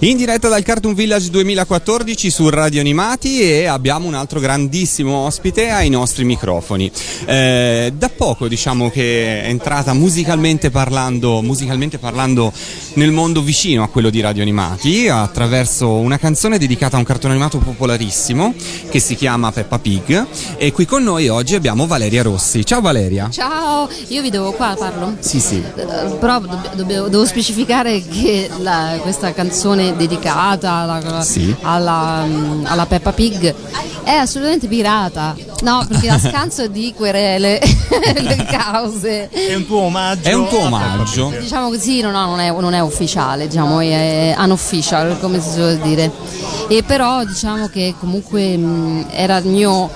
In diretta dal Cartoon Village 2014 su Radio Animati e abbiamo un altro grandissimo ospite ai nostri microfoni. Eh, da poco diciamo che è entrata musicalmente parlando, musicalmente parlando nel mondo vicino a quello di Radio Animati attraverso una canzone dedicata a un cartone animato popolarissimo che si chiama Peppa Pig e qui con noi oggi abbiamo Valeria Rossi. Ciao Valeria. Ciao, io vi devo qua parlo? Sì, sì. Eh, Però devo specificare che la- questa canzone dedicata alla, Sì. alla, mm, alla Peppa Pig è assolutamente pirata. No, perché a scanso di querele, le cause. È un tuo omaggio. È un tuo omaggio. Diciamo così, no, no, non, è, non è ufficiale, diciamo, è unofficial, come si suol dire. E però diciamo che comunque mh, era il mio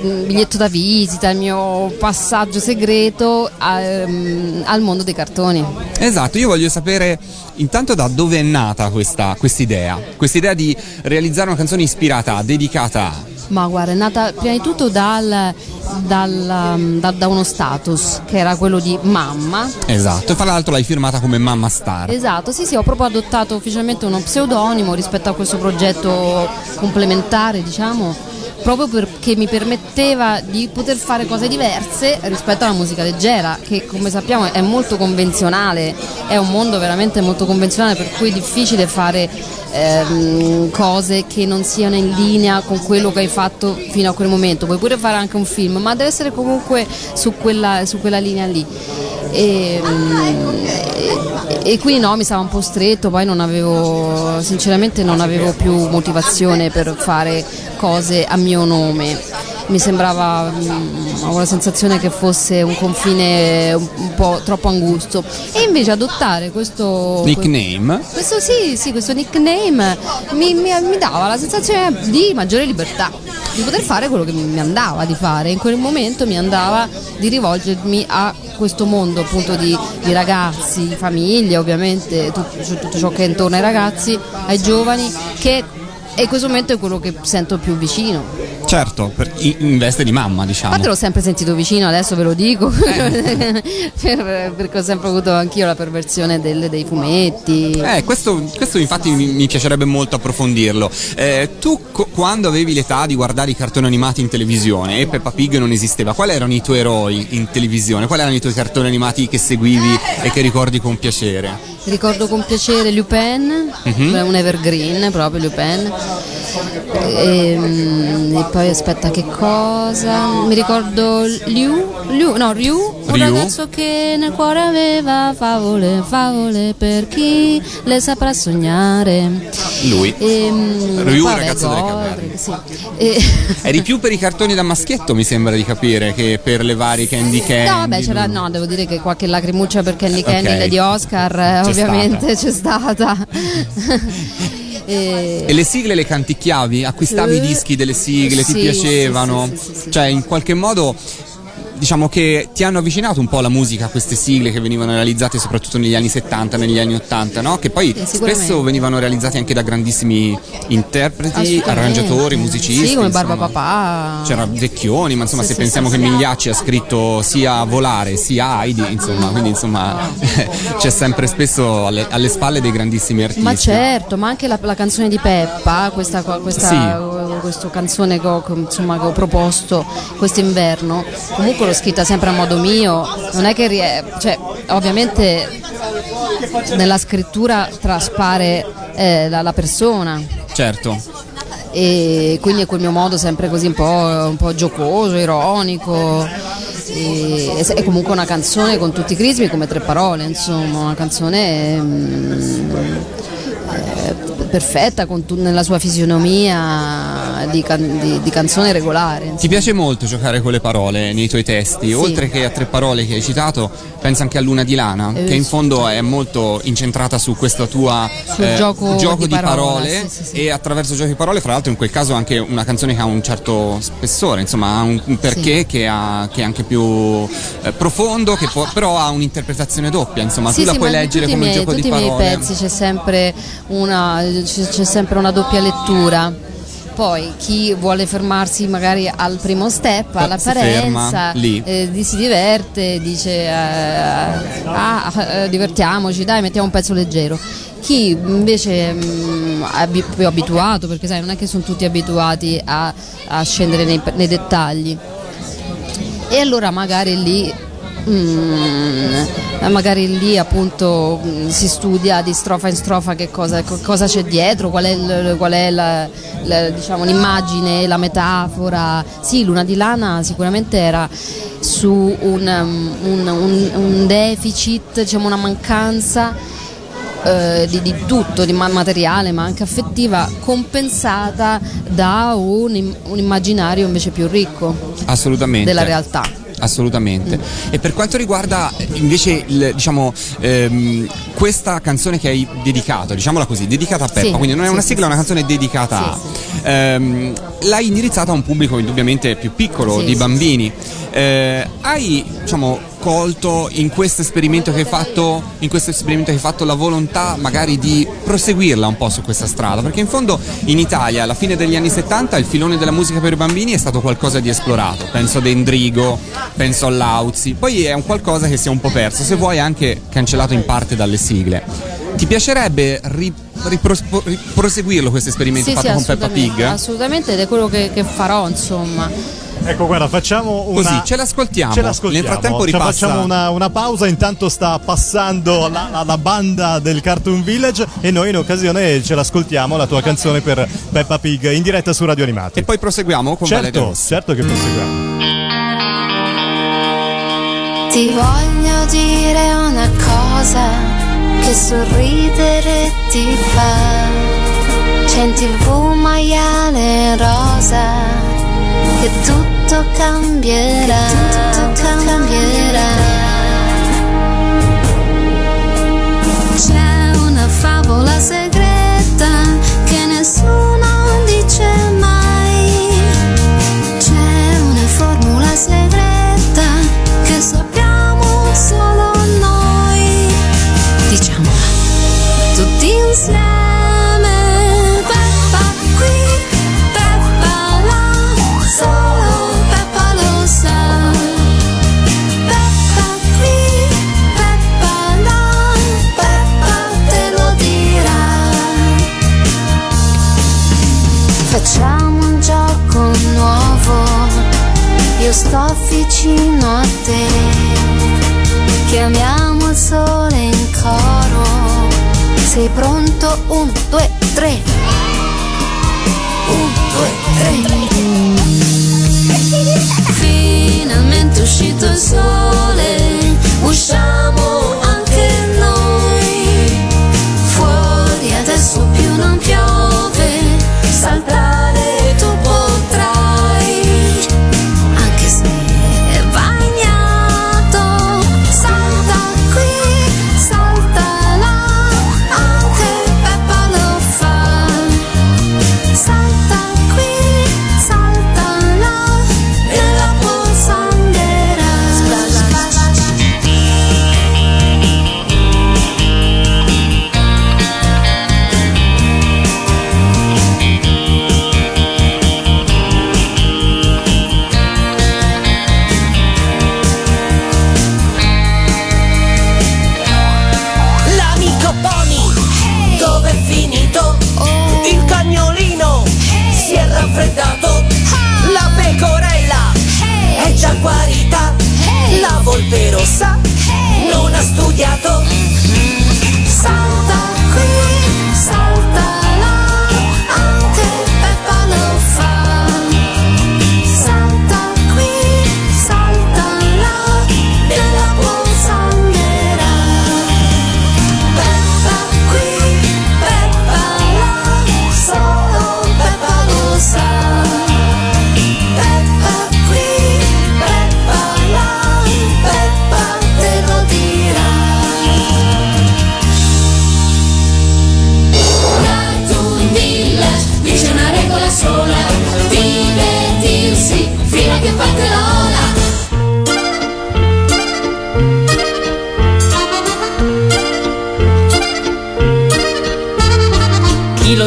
biglietto da visita, il mio passaggio segreto ehm, al mondo dei cartoni. Esatto, io voglio sapere intanto da dove è nata questa quest'idea, quest'idea di realizzare una canzone ispirata, dedicata a... Ma guarda, è nata prima di tutto dal, dal, da, da uno status che era quello di mamma. Esatto, e fra l'altro l'hai firmata come Mamma Star. Esatto, sì sì, ho proprio adottato ufficialmente uno pseudonimo rispetto a questo progetto complementare, diciamo, proprio perché mi permetteva di poter fare cose diverse rispetto alla musica leggera, che come sappiamo è molto convenzionale, è un mondo veramente molto convenzionale, per cui è difficile fare ehm, cose che non siano in linea con quello che hai fatto fino a quel momento. Puoi pure fare anche un film, ma deve essere comunque su quella, su quella linea lì. E, e, e qui no, mi stava un po' stretto, poi non avevo, sinceramente non avevo più motivazione per fare cose a mio nome. Mi sembrava, mm, avevo la sensazione che fosse un confine un, po' troppo angusto. E invece adottare questo... Nickname. Questo sì, sì, questo nickname mi, mi- mi dava la sensazione di maggiore libertà, di poter fare quello che mi mi andava di fare. In quel momento mi andava di rivolgermi a questo mondo appunto di, di ragazzi, famiglie ovviamente, tutto, tutto ciò che è intorno ai ragazzi, ai giovani, che in questo momento è quello che sento più vicino. Certo, per- in veste di mamma, diciamo. Infatti l'ho sempre sentito vicino, adesso ve lo dico, per- perché ho sempre avuto anch'io la perversione del- dei fumetti. Eh, questo, questo infatti mi, mi piacerebbe molto approfondirlo. Eh, tu co- quando avevi l'età di guardare i cartoni animati in televisione e Peppa Pig non esisteva, quali erano i tuoi eroi in televisione? Quali erano i tuoi cartoni animati che seguivi e che ricordi con piacere? Ricordo con piacere Lupin, Mhm. un evergreen proprio Lupin. E, mm, e poi aspetta che cosa? Mi ricordo Liu, Liu no Ryu, un Ryu? ragazzo che nel cuore aveva favole, favole per chi le saprà sognare. Lui. E, mm, Ryu, il ragazzo delle vabbè, caverne. Goldrick, sì. E- Eri più per i cartoni da maschietto, mi sembra di capire, che per le varie Candy Candy. No, vabbè, c'era, no, devo dire che qualche lacrimuccia per Candy Candy, Ok. Lady Oscar, C'è ovviamente c'è stata. E- E le sigle le canticchiavi? Acquistavi i dischi delle sigle, ti Sì, piacevano? sì, sì, sì, sì. Cioè, in qualche modo diciamo che ti hanno avvicinato un po' alla musica, a queste sigle che venivano realizzate soprattutto negli anni 70, negli anni 80, no? Che poi Sì, spesso venivano realizzate anche da grandissimi interpreti, arrangiatori, musicisti. Sì, come Barba insomma. Papà. C'era Vecchioni, ma insomma Sì, se sì, pensiamo che. Migliacci ha scritto sia Volare sia Heidi, insomma, quindi insomma c'è sempre spesso alle, alle spalle dei grandissimi artisti. Ma certo, ma anche la, la canzone di Peppa, questa, questa questa canzone che ho, insomma, che ho proposto quest'inverno, comunque l'ho scritta sempre a modo mio, non è che rie- cioè, ovviamente nella scrittura traspare eh, la, la persona Certo. e quindi è quel mio modo sempre così un po', un po' giocoso, ironico. E, è comunque una canzone con tutti i crismi come tre parole, insomma, una canzone mm, eh, perfetta con tu- nella sua fisionomia di, can- di- di canzone regolare. insomma. Ti piace molto giocare con le parole nei tuoi testi, oltre che a tre parole che hai citato, pensa anche a Luna di Lana, Eh, che in sì. fondo è molto incentrata su questa tua eh, Sul gioco di, parola, parole sì, sì, sì. e attraverso gioco di parole, fra l'altro in quel caso anche una canzone che ha un certo spessore, insomma ha un, un perché Sì. che, ha- che è anche più eh, profondo, che può- però ha un'interpretazione doppia, insomma Sì, tu la sì, puoi in leggere come miei, gioco di tutti i miei parole. pezzi c'è sempre una, c'è sempre una doppia lettura. Poi chi vuole fermarsi magari al primo step, all'apparenza, eh, si diverte, dice eh, ah, eh, divertiamoci, dai mettiamo un pezzo leggero. Chi invece mh, mm, è più abituato, perché sai non è che sono tutti abituati a, a scendere nei, nei dettagli, e allora magari lì Mm, magari lì appunto mm, si studia di strofa in strofa che cosa, cosa c'è dietro, qual è, il, qual è la, la, diciamo, l'immagine, la metafora. Sì, Luna di Lana sicuramente era su un, um, un, un, un deficit, diciamo, una mancanza eh, di, di, tutto, di materiale ma anche affettiva, compensata da un, un immaginario invece più ricco Assolutamente. della realtà assolutamente. E per quanto riguarda invece il, diciamo, ehm, questa canzone che hai dedicato, diciamola così, dedicata a Peppa, sì, quindi non è una sigla, è una canzone dedicata a. Ehm, l'hai indirizzata a un pubblico indubbiamente più piccolo, di bambini. Eh, hai diciamo, colto in questo esperimento che hai fatto, in questo esperimento che hai fatto la volontà magari di proseguirla un po' su questa strada? Perché in fondo in Italia alla fine degli anni 70 il filone della musica per i bambini è stato qualcosa di esplorato. Penso ad Endrigo, penso all'Auzi, poi è un qualcosa che si è un po' perso, se vuoi anche cancellato in parte dalle sigle. Ti piacerebbe riproseguirlo questo esperimento sì, fatto sì, con Peppa Pig? Assolutamente, ed è quello che, che farò, insomma. Ecco, guarda, facciamo una. Così, ce l'ascoltiamo. Ce l'ascoltiamo. Nel frattempo ripassa. facciamo una, una, pausa. Intanto sta passando la, la, banda del Cartoon Village. E noi in occasione ce l'ascoltiamo. La tua canzone per Peppa Pig in diretta su Radio Animati. E poi proseguiamo con certo, certo che proseguiamo. Ti voglio dire una cosa che sorridere ti fa. C'è in tv maiale rosa che tutto cambierà, tutto cambierà. C'è una favola segreta finito, il cagnolino si è raffreddato.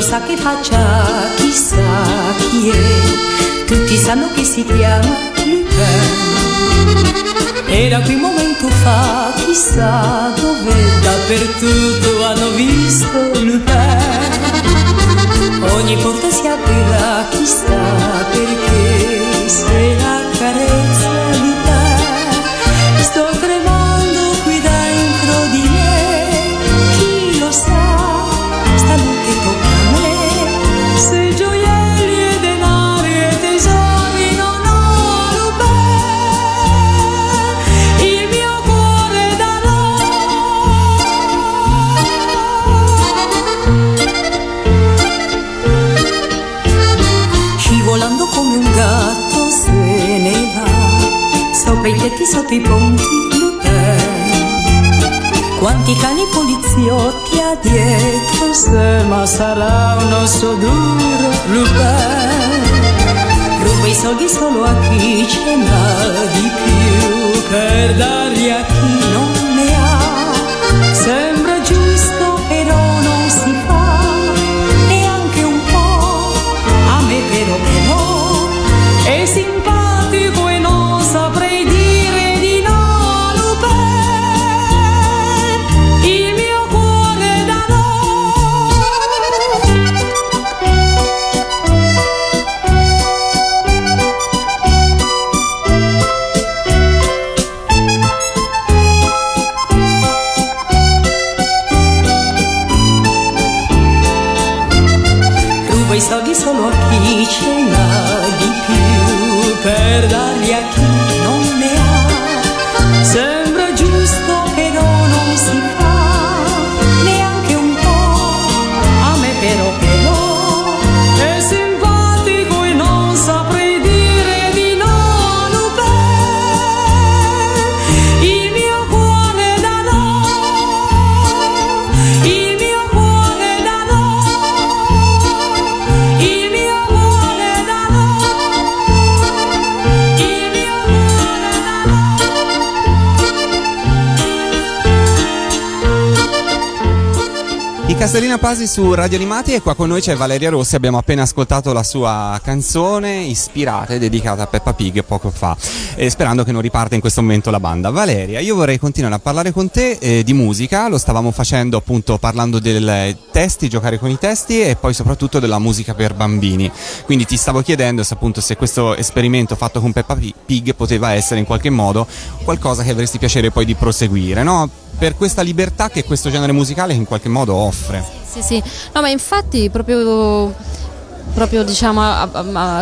sa che faccia, chissà chi è, tutti sanno che si chiama Lupin. Era qui un momento fa, chissà dove, dappertutto hanno visto Lupin. Ogni porta si aprirà, chissà perché i tetti, sotto i ponti, Lupin. Quanti cani poliziotti ha dietro se ma sarà un osso duro Lupin Ruba i soldi solo a chi ce n'ha di più Per darli a chi non Castellina Pasi su Radio Animati e qua con noi c'è Valeria Rossi, abbiamo appena ascoltato la sua canzone ispirata e dedicata a Peppa Pig poco fa, e sperando che non riparte in questo momento la banda. Valeria, io vorrei continuare a parlare con te eh, di musica, lo stavamo facendo appunto parlando dei testi, giocare con i testi e poi soprattutto della musica per bambini. Quindi ti stavo chiedendo se appunto se questo esperimento fatto con Peppa Pig poteva essere in qualche modo qualcosa che avresti piacere poi di proseguire, no? Per questa libertà che questo genere musicale in qualche modo offre. Sì, sì. No, ma infatti proprio, proprio diciamo,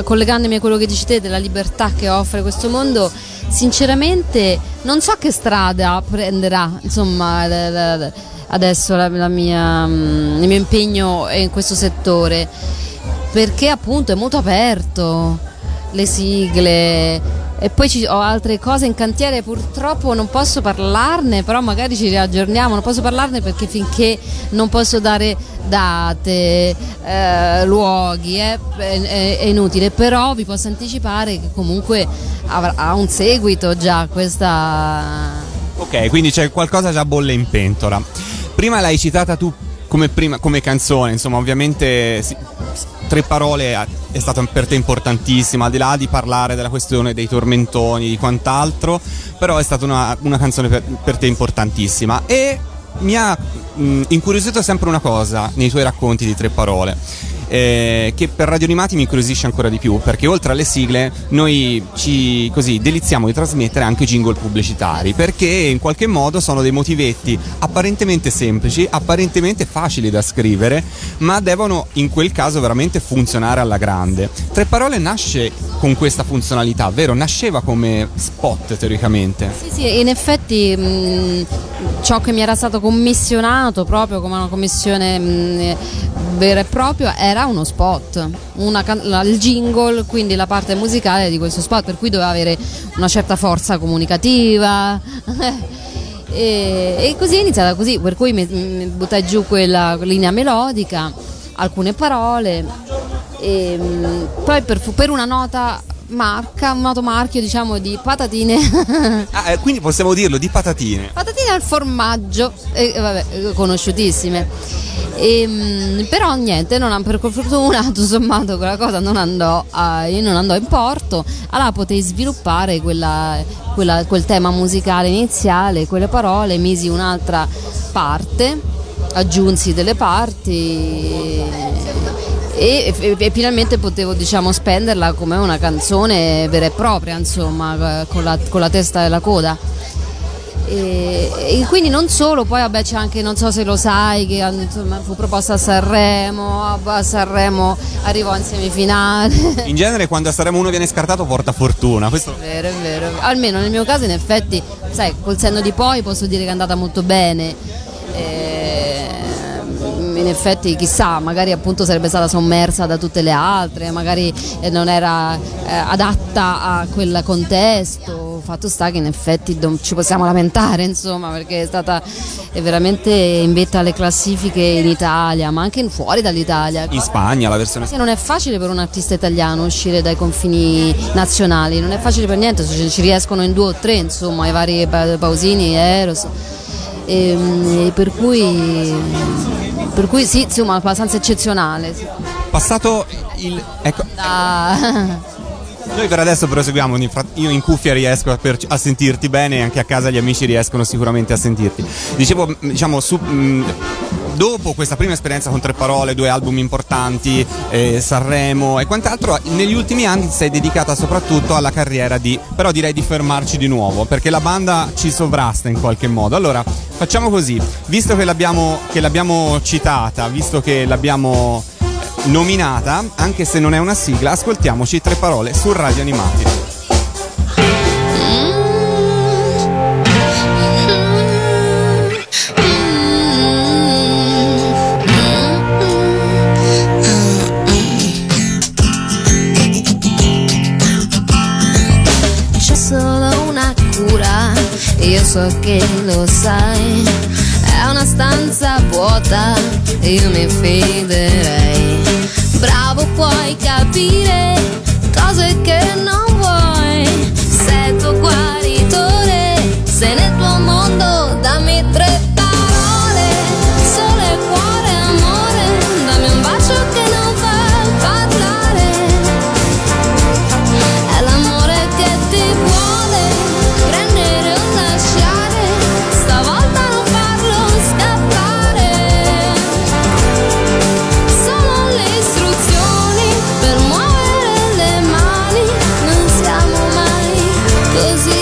collegandomi a quello che dici te della libertà che offre questo mondo, sinceramente non so che strada prenderà, insomma, la- la- la- adesso mia, mm, il mio impegno in questo settore, perché appunto è molto aperto, le sigle. E poi ci- ho altre cose in cantiere, purtroppo non posso parlarne, però magari ci riaggiorniamo, non posso parlarne perché finché non posso dare date, eh, luoghi, eh, è, è- inutile, però vi posso anticipare che comunque ha un seguito già questa... Ok, quindi c'è qualcosa già bolle in pentola. Prima l'hai citata tu come, prima, come canzone, insomma, ovviamente sì, tre parole ha- è stata per te importantissima, al di là di parlare della questione dei tormentoni, di quant'altro, però è stata una, una canzone per, per te importantissima. E mi ha mh, incuriosito sempre una cosa nei tuoi racconti di tre parole. Eh, che per Radio Animati mi incuriosisce ancora di più perché oltre alle sigle noi ci così deliziamo di trasmettere anche jingle pubblicitari perché in qualche modo sono dei motivetti apparentemente semplici, apparentemente facili da scrivere, ma devono in quel caso veramente funzionare alla grande. Tre parole nasce con questa funzionalità, vero? Nasceva come spot teoricamente. Sì, sì, in effetti mh, ciò che mi era stato commissionato proprio come una commissione mh, vera e propria era uno spot, una il jingle, quindi la parte musicale di questo spot, per cui doveva avere una certa forza comunicativa. e, e così è iniziata così, per cui mi, mi buttai giù quella linea melodica, alcune parole e mh, poi per, per una nota marca, un noto marchio diciamo di patatine. Ah, eh, quindi possiamo dirlo di patatine. patatine al formaggio, eh, vabbè, conosciutissime. Ehm, però niente, non per fortuna tutto sommato quella cosa non andò, a- non andò in porto, allora potei sviluppare quella- quella- quel tema musicale iniziale, quelle parole, misi un'altra parte, aggiunsi delle parti e, e- e finalmente potevo diciamo spenderla come una canzone vera e propria, insomma, con la, con la testa e la coda. E, e quindi non solo, poi vabbè c'è anche, non so se lo sai, che insomma, fu proposta a Sanremo, a Sanremo arrivò in semifinale. In genere quando a Sanremo uno viene scartato porta fortuna. Questo È vero, è vero. Almeno nel mio caso in effetti, sai, col senno di poi posso dire che è andata molto bene. Ehm, in effetti chissà, magari appunto sarebbe stata sommersa da tutte le altre, magari eh, non era eh, adatta a quel contesto. Fatto sta che in effetti ci possiamo lamentare, insomma, perché è stata è veramente in vetta alle classifiche in Italia, ma anche in- fuori dall'Italia. in Spagna la versione Sì, non è facile per un artista italiano uscire dai confini nazionali, non è facile per niente, ci riescono in due o tre, insomma, i vari Pa- Pausini, Eros. E, e per cui per cui sì, insomma, abbastanza eccezionale. passato il ecco Da- Noi per adesso proseguiamo, io in cuffia riesco a, perci- a sentirti bene anche a casa gli amici riescono sicuramente a sentirti. Dicevo, diciamo, su, mh, dopo questa prima esperienza con tre parole, due album importanti, eh, Sanremo e quant'altro, negli ultimi anni sei dedicata soprattutto alla carriera di, però direi di fermarci di nuovo, perché la banda ci sovrasta in qualche modo. Allora, facciamo così, visto che l'abbiamo, che l'abbiamo citata, visto che l'abbiamo nominata, anche se non è una sigla, ascoltiamoci tre parole su Radio Animati. So che lo sai. È una stanza vuota, io mi fiderei. Bravo, puoi capire cose che non così vicini.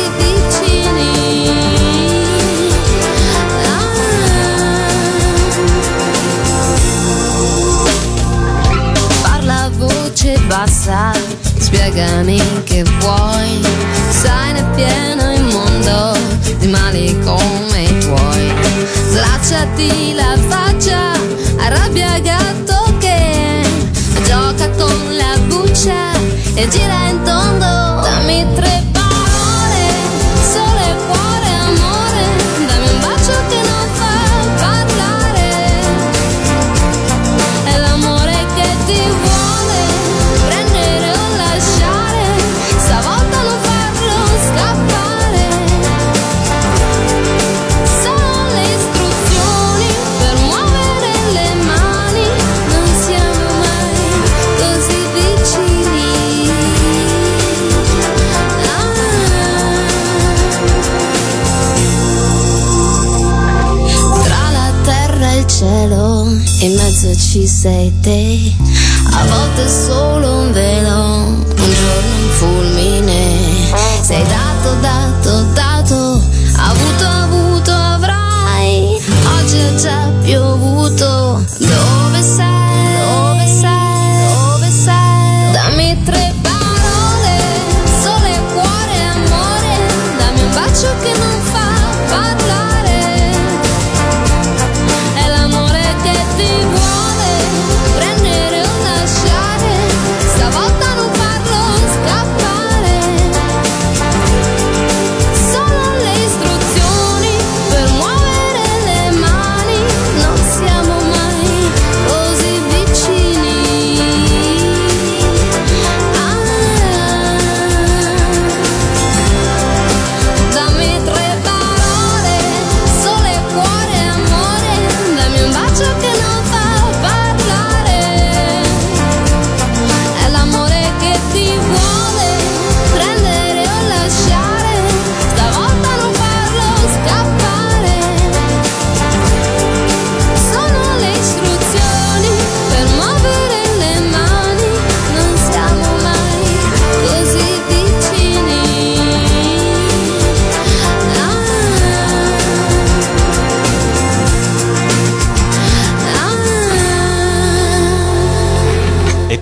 Mezzo ci sei te. A volte solo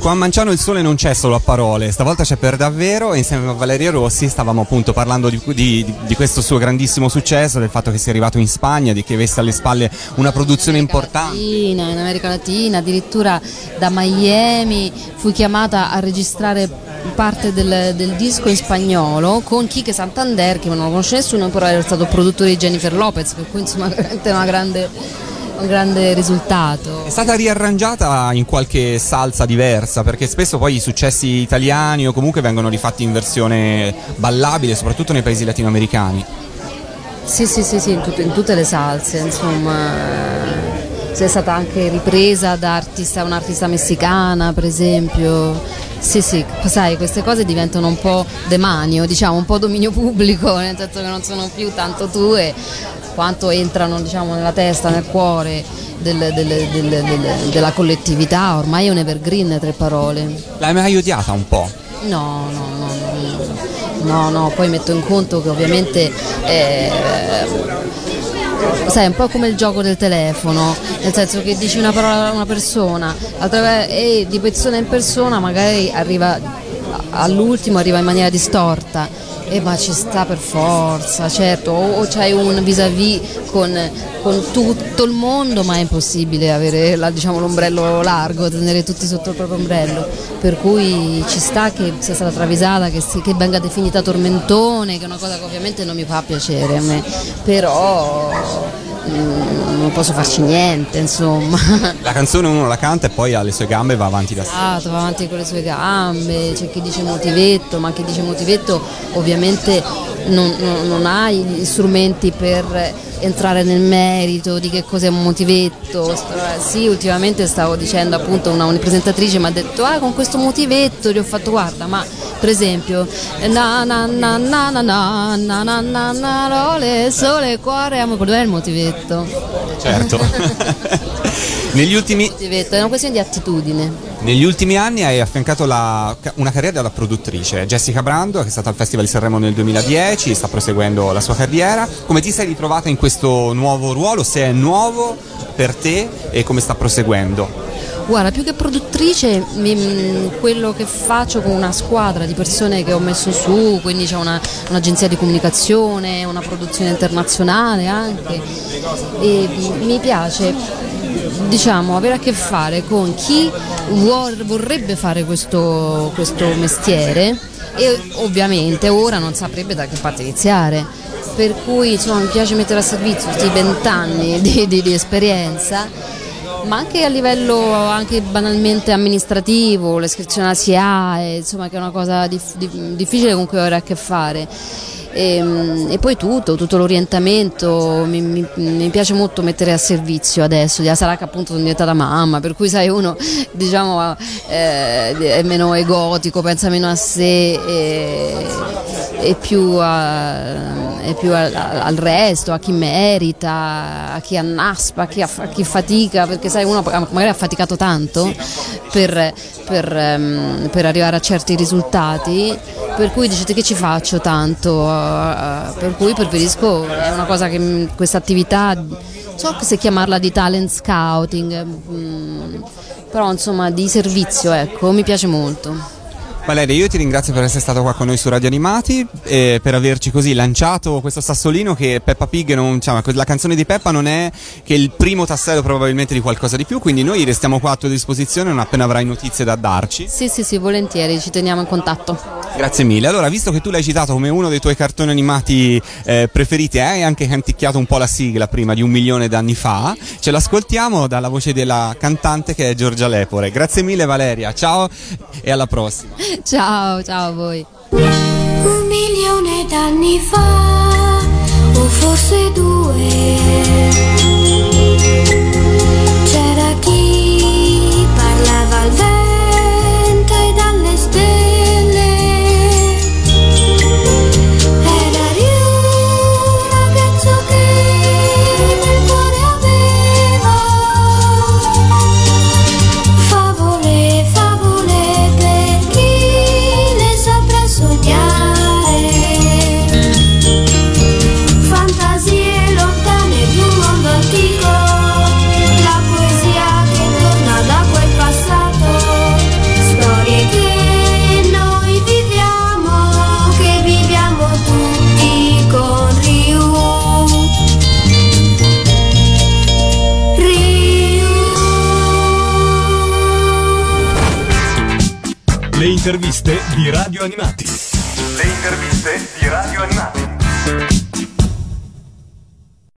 Ecco, a Manciano il sole non c'è solo a parole, stavolta c'è per davvero e insieme a Valeria Rossi stavamo appunto parlando di, di, di questo suo grandissimo successo, del fatto che sia arrivato in Spagna, di che avesse alle spalle una produzione importante. Latina, in America Latina, addirittura da Miami fui chiamata a registrare parte del, del disco in spagnolo con Kike Santander che non lo conosce nessuno, però era stato produttore di Jennifer Lopez, per cui insomma veramente una grande un grande risultato. È stata riarrangiata in qualche salsa diversa perché spesso poi i successi italiani o comunque vengono rifatti in versione ballabile, soprattutto nei paesi latinoamericani. Sì, sì, sì, sì in, tut- in tutte le salse, insomma. È stata anche ripresa da artista, un'artista messicana, per esempio. Sì, sì, sai, queste cose diventano un po' demanio, diciamo, un po' dominio pubblico, nel senso che non sono più tanto tue, quanto entrano diciamo, nella testa, nel cuore del, del, del, della collettività, ormai è un evergreen tre parole. L'hai mai odiata un po'? No, no, no, no, no, no, poi metto in conto che ovviamente eh, sai, è un po' come il gioco del telefono, nel senso che dici una parola a una persona e di persona in persona magari arriva all'ultimo arriva in maniera distorta eh, ma ci sta per forza, certo, o, o c'hai un vis-à-vis con, con, tutto il mondo, ma è impossibile avere la, diciamo, l'ombrello largo, tenere tutti sotto il proprio ombrello, per cui ci sta che sia stata travisata, che, si, che venga definita tormentone, che è una cosa che ovviamente non mi fa piacere a me, però non posso farci niente, insomma. La canzone uno la canta e poi alle sue gambe va avanti da sé. Ah, va avanti con le sue gambe, c'è chi dice motivetto, ma chi dice motivetto ovviamente non, non, non ha gli strumenti per entrare nel merito di che cos'è un motivetto. Sì, ultimamente stavo dicendo appunto una, una presentatrice mi ha detto ah con questo motivetto gli ho fatto guarda ma per esempio na na na na na na na na na na sole, cuore, amo, dov'è il motivetto? Certo. Negli ultimi... È una questione di attitudine. Negli ultimi anni hai affiancato la, una carriera da produttrice, Jessica Brando che è stata al Festival di Sanremo nel 2010, sta proseguendo la sua carriera. Come ti sei ritrovata in questo nuovo ruolo? Se è nuovo per te e come sta proseguendo? Guarda, più che produttrice, mi, quello che faccio con una squadra di persone che ho messo su, quindi c'è una, un'agenzia di comunicazione, una produzione internazionale anche, e mi piace diciamo, avere a che fare con chi vuol, vorrebbe fare questo, questo mestiere e ovviamente ora non saprebbe da che parte iniziare. Per cui insomma, mi piace mettere a servizio questi vent'anni di, di, di, esperienza ma anche a livello anche banalmente amministrativo, l'iscrizione alla SIAE, insomma che è una cosa dif- difficile con cui avere a che fare. E, ehm, e, poi tutto, tutto l'orientamento mi, mi, mi, piace molto mettere a servizio adesso, sarà che appunto sono diventata mamma, per cui sai uno diciamo eh, è meno egotico, pensa meno a sé e, e più, a, e più a, a, al resto, a chi merita, a chi annaspa, a chi, a chi, fatica, perché sai uno magari ha faticato tanto per, per, um, per arrivare a certi risultati, per cui dicete che ci faccio tanto uh, per cui preferisco, è una cosa che questa attività, so se chiamarla di talent scouting, mh, però insomma di servizio, ecco, mi piace molto. Valeria, io ti ringrazio per essere stato qua con noi su Radio Animati e per averci così lanciato questo sassolino che Peppa Pig, non, diciamo, la canzone di Peppa non è che il primo tassello probabilmente di qualcosa di più, quindi noi restiamo qua a tua disposizione non appena avrai notizie da darci. Sì, sì, sì, volentieri, ci teniamo in contatto. Grazie mille. Allora, visto che tu l'hai citato come uno dei tuoi cartoni animati eh, preferiti, hai anche canticchiato un po' la sigla prima di un milione d'anni fa, ce l'ascoltiamo dalla voce della cantante che è Giorgia Lepore. Grazie mille Valeria, ciao e alla prossima. Ciao, ciao a voi. Un milione d'anni fa, o forse due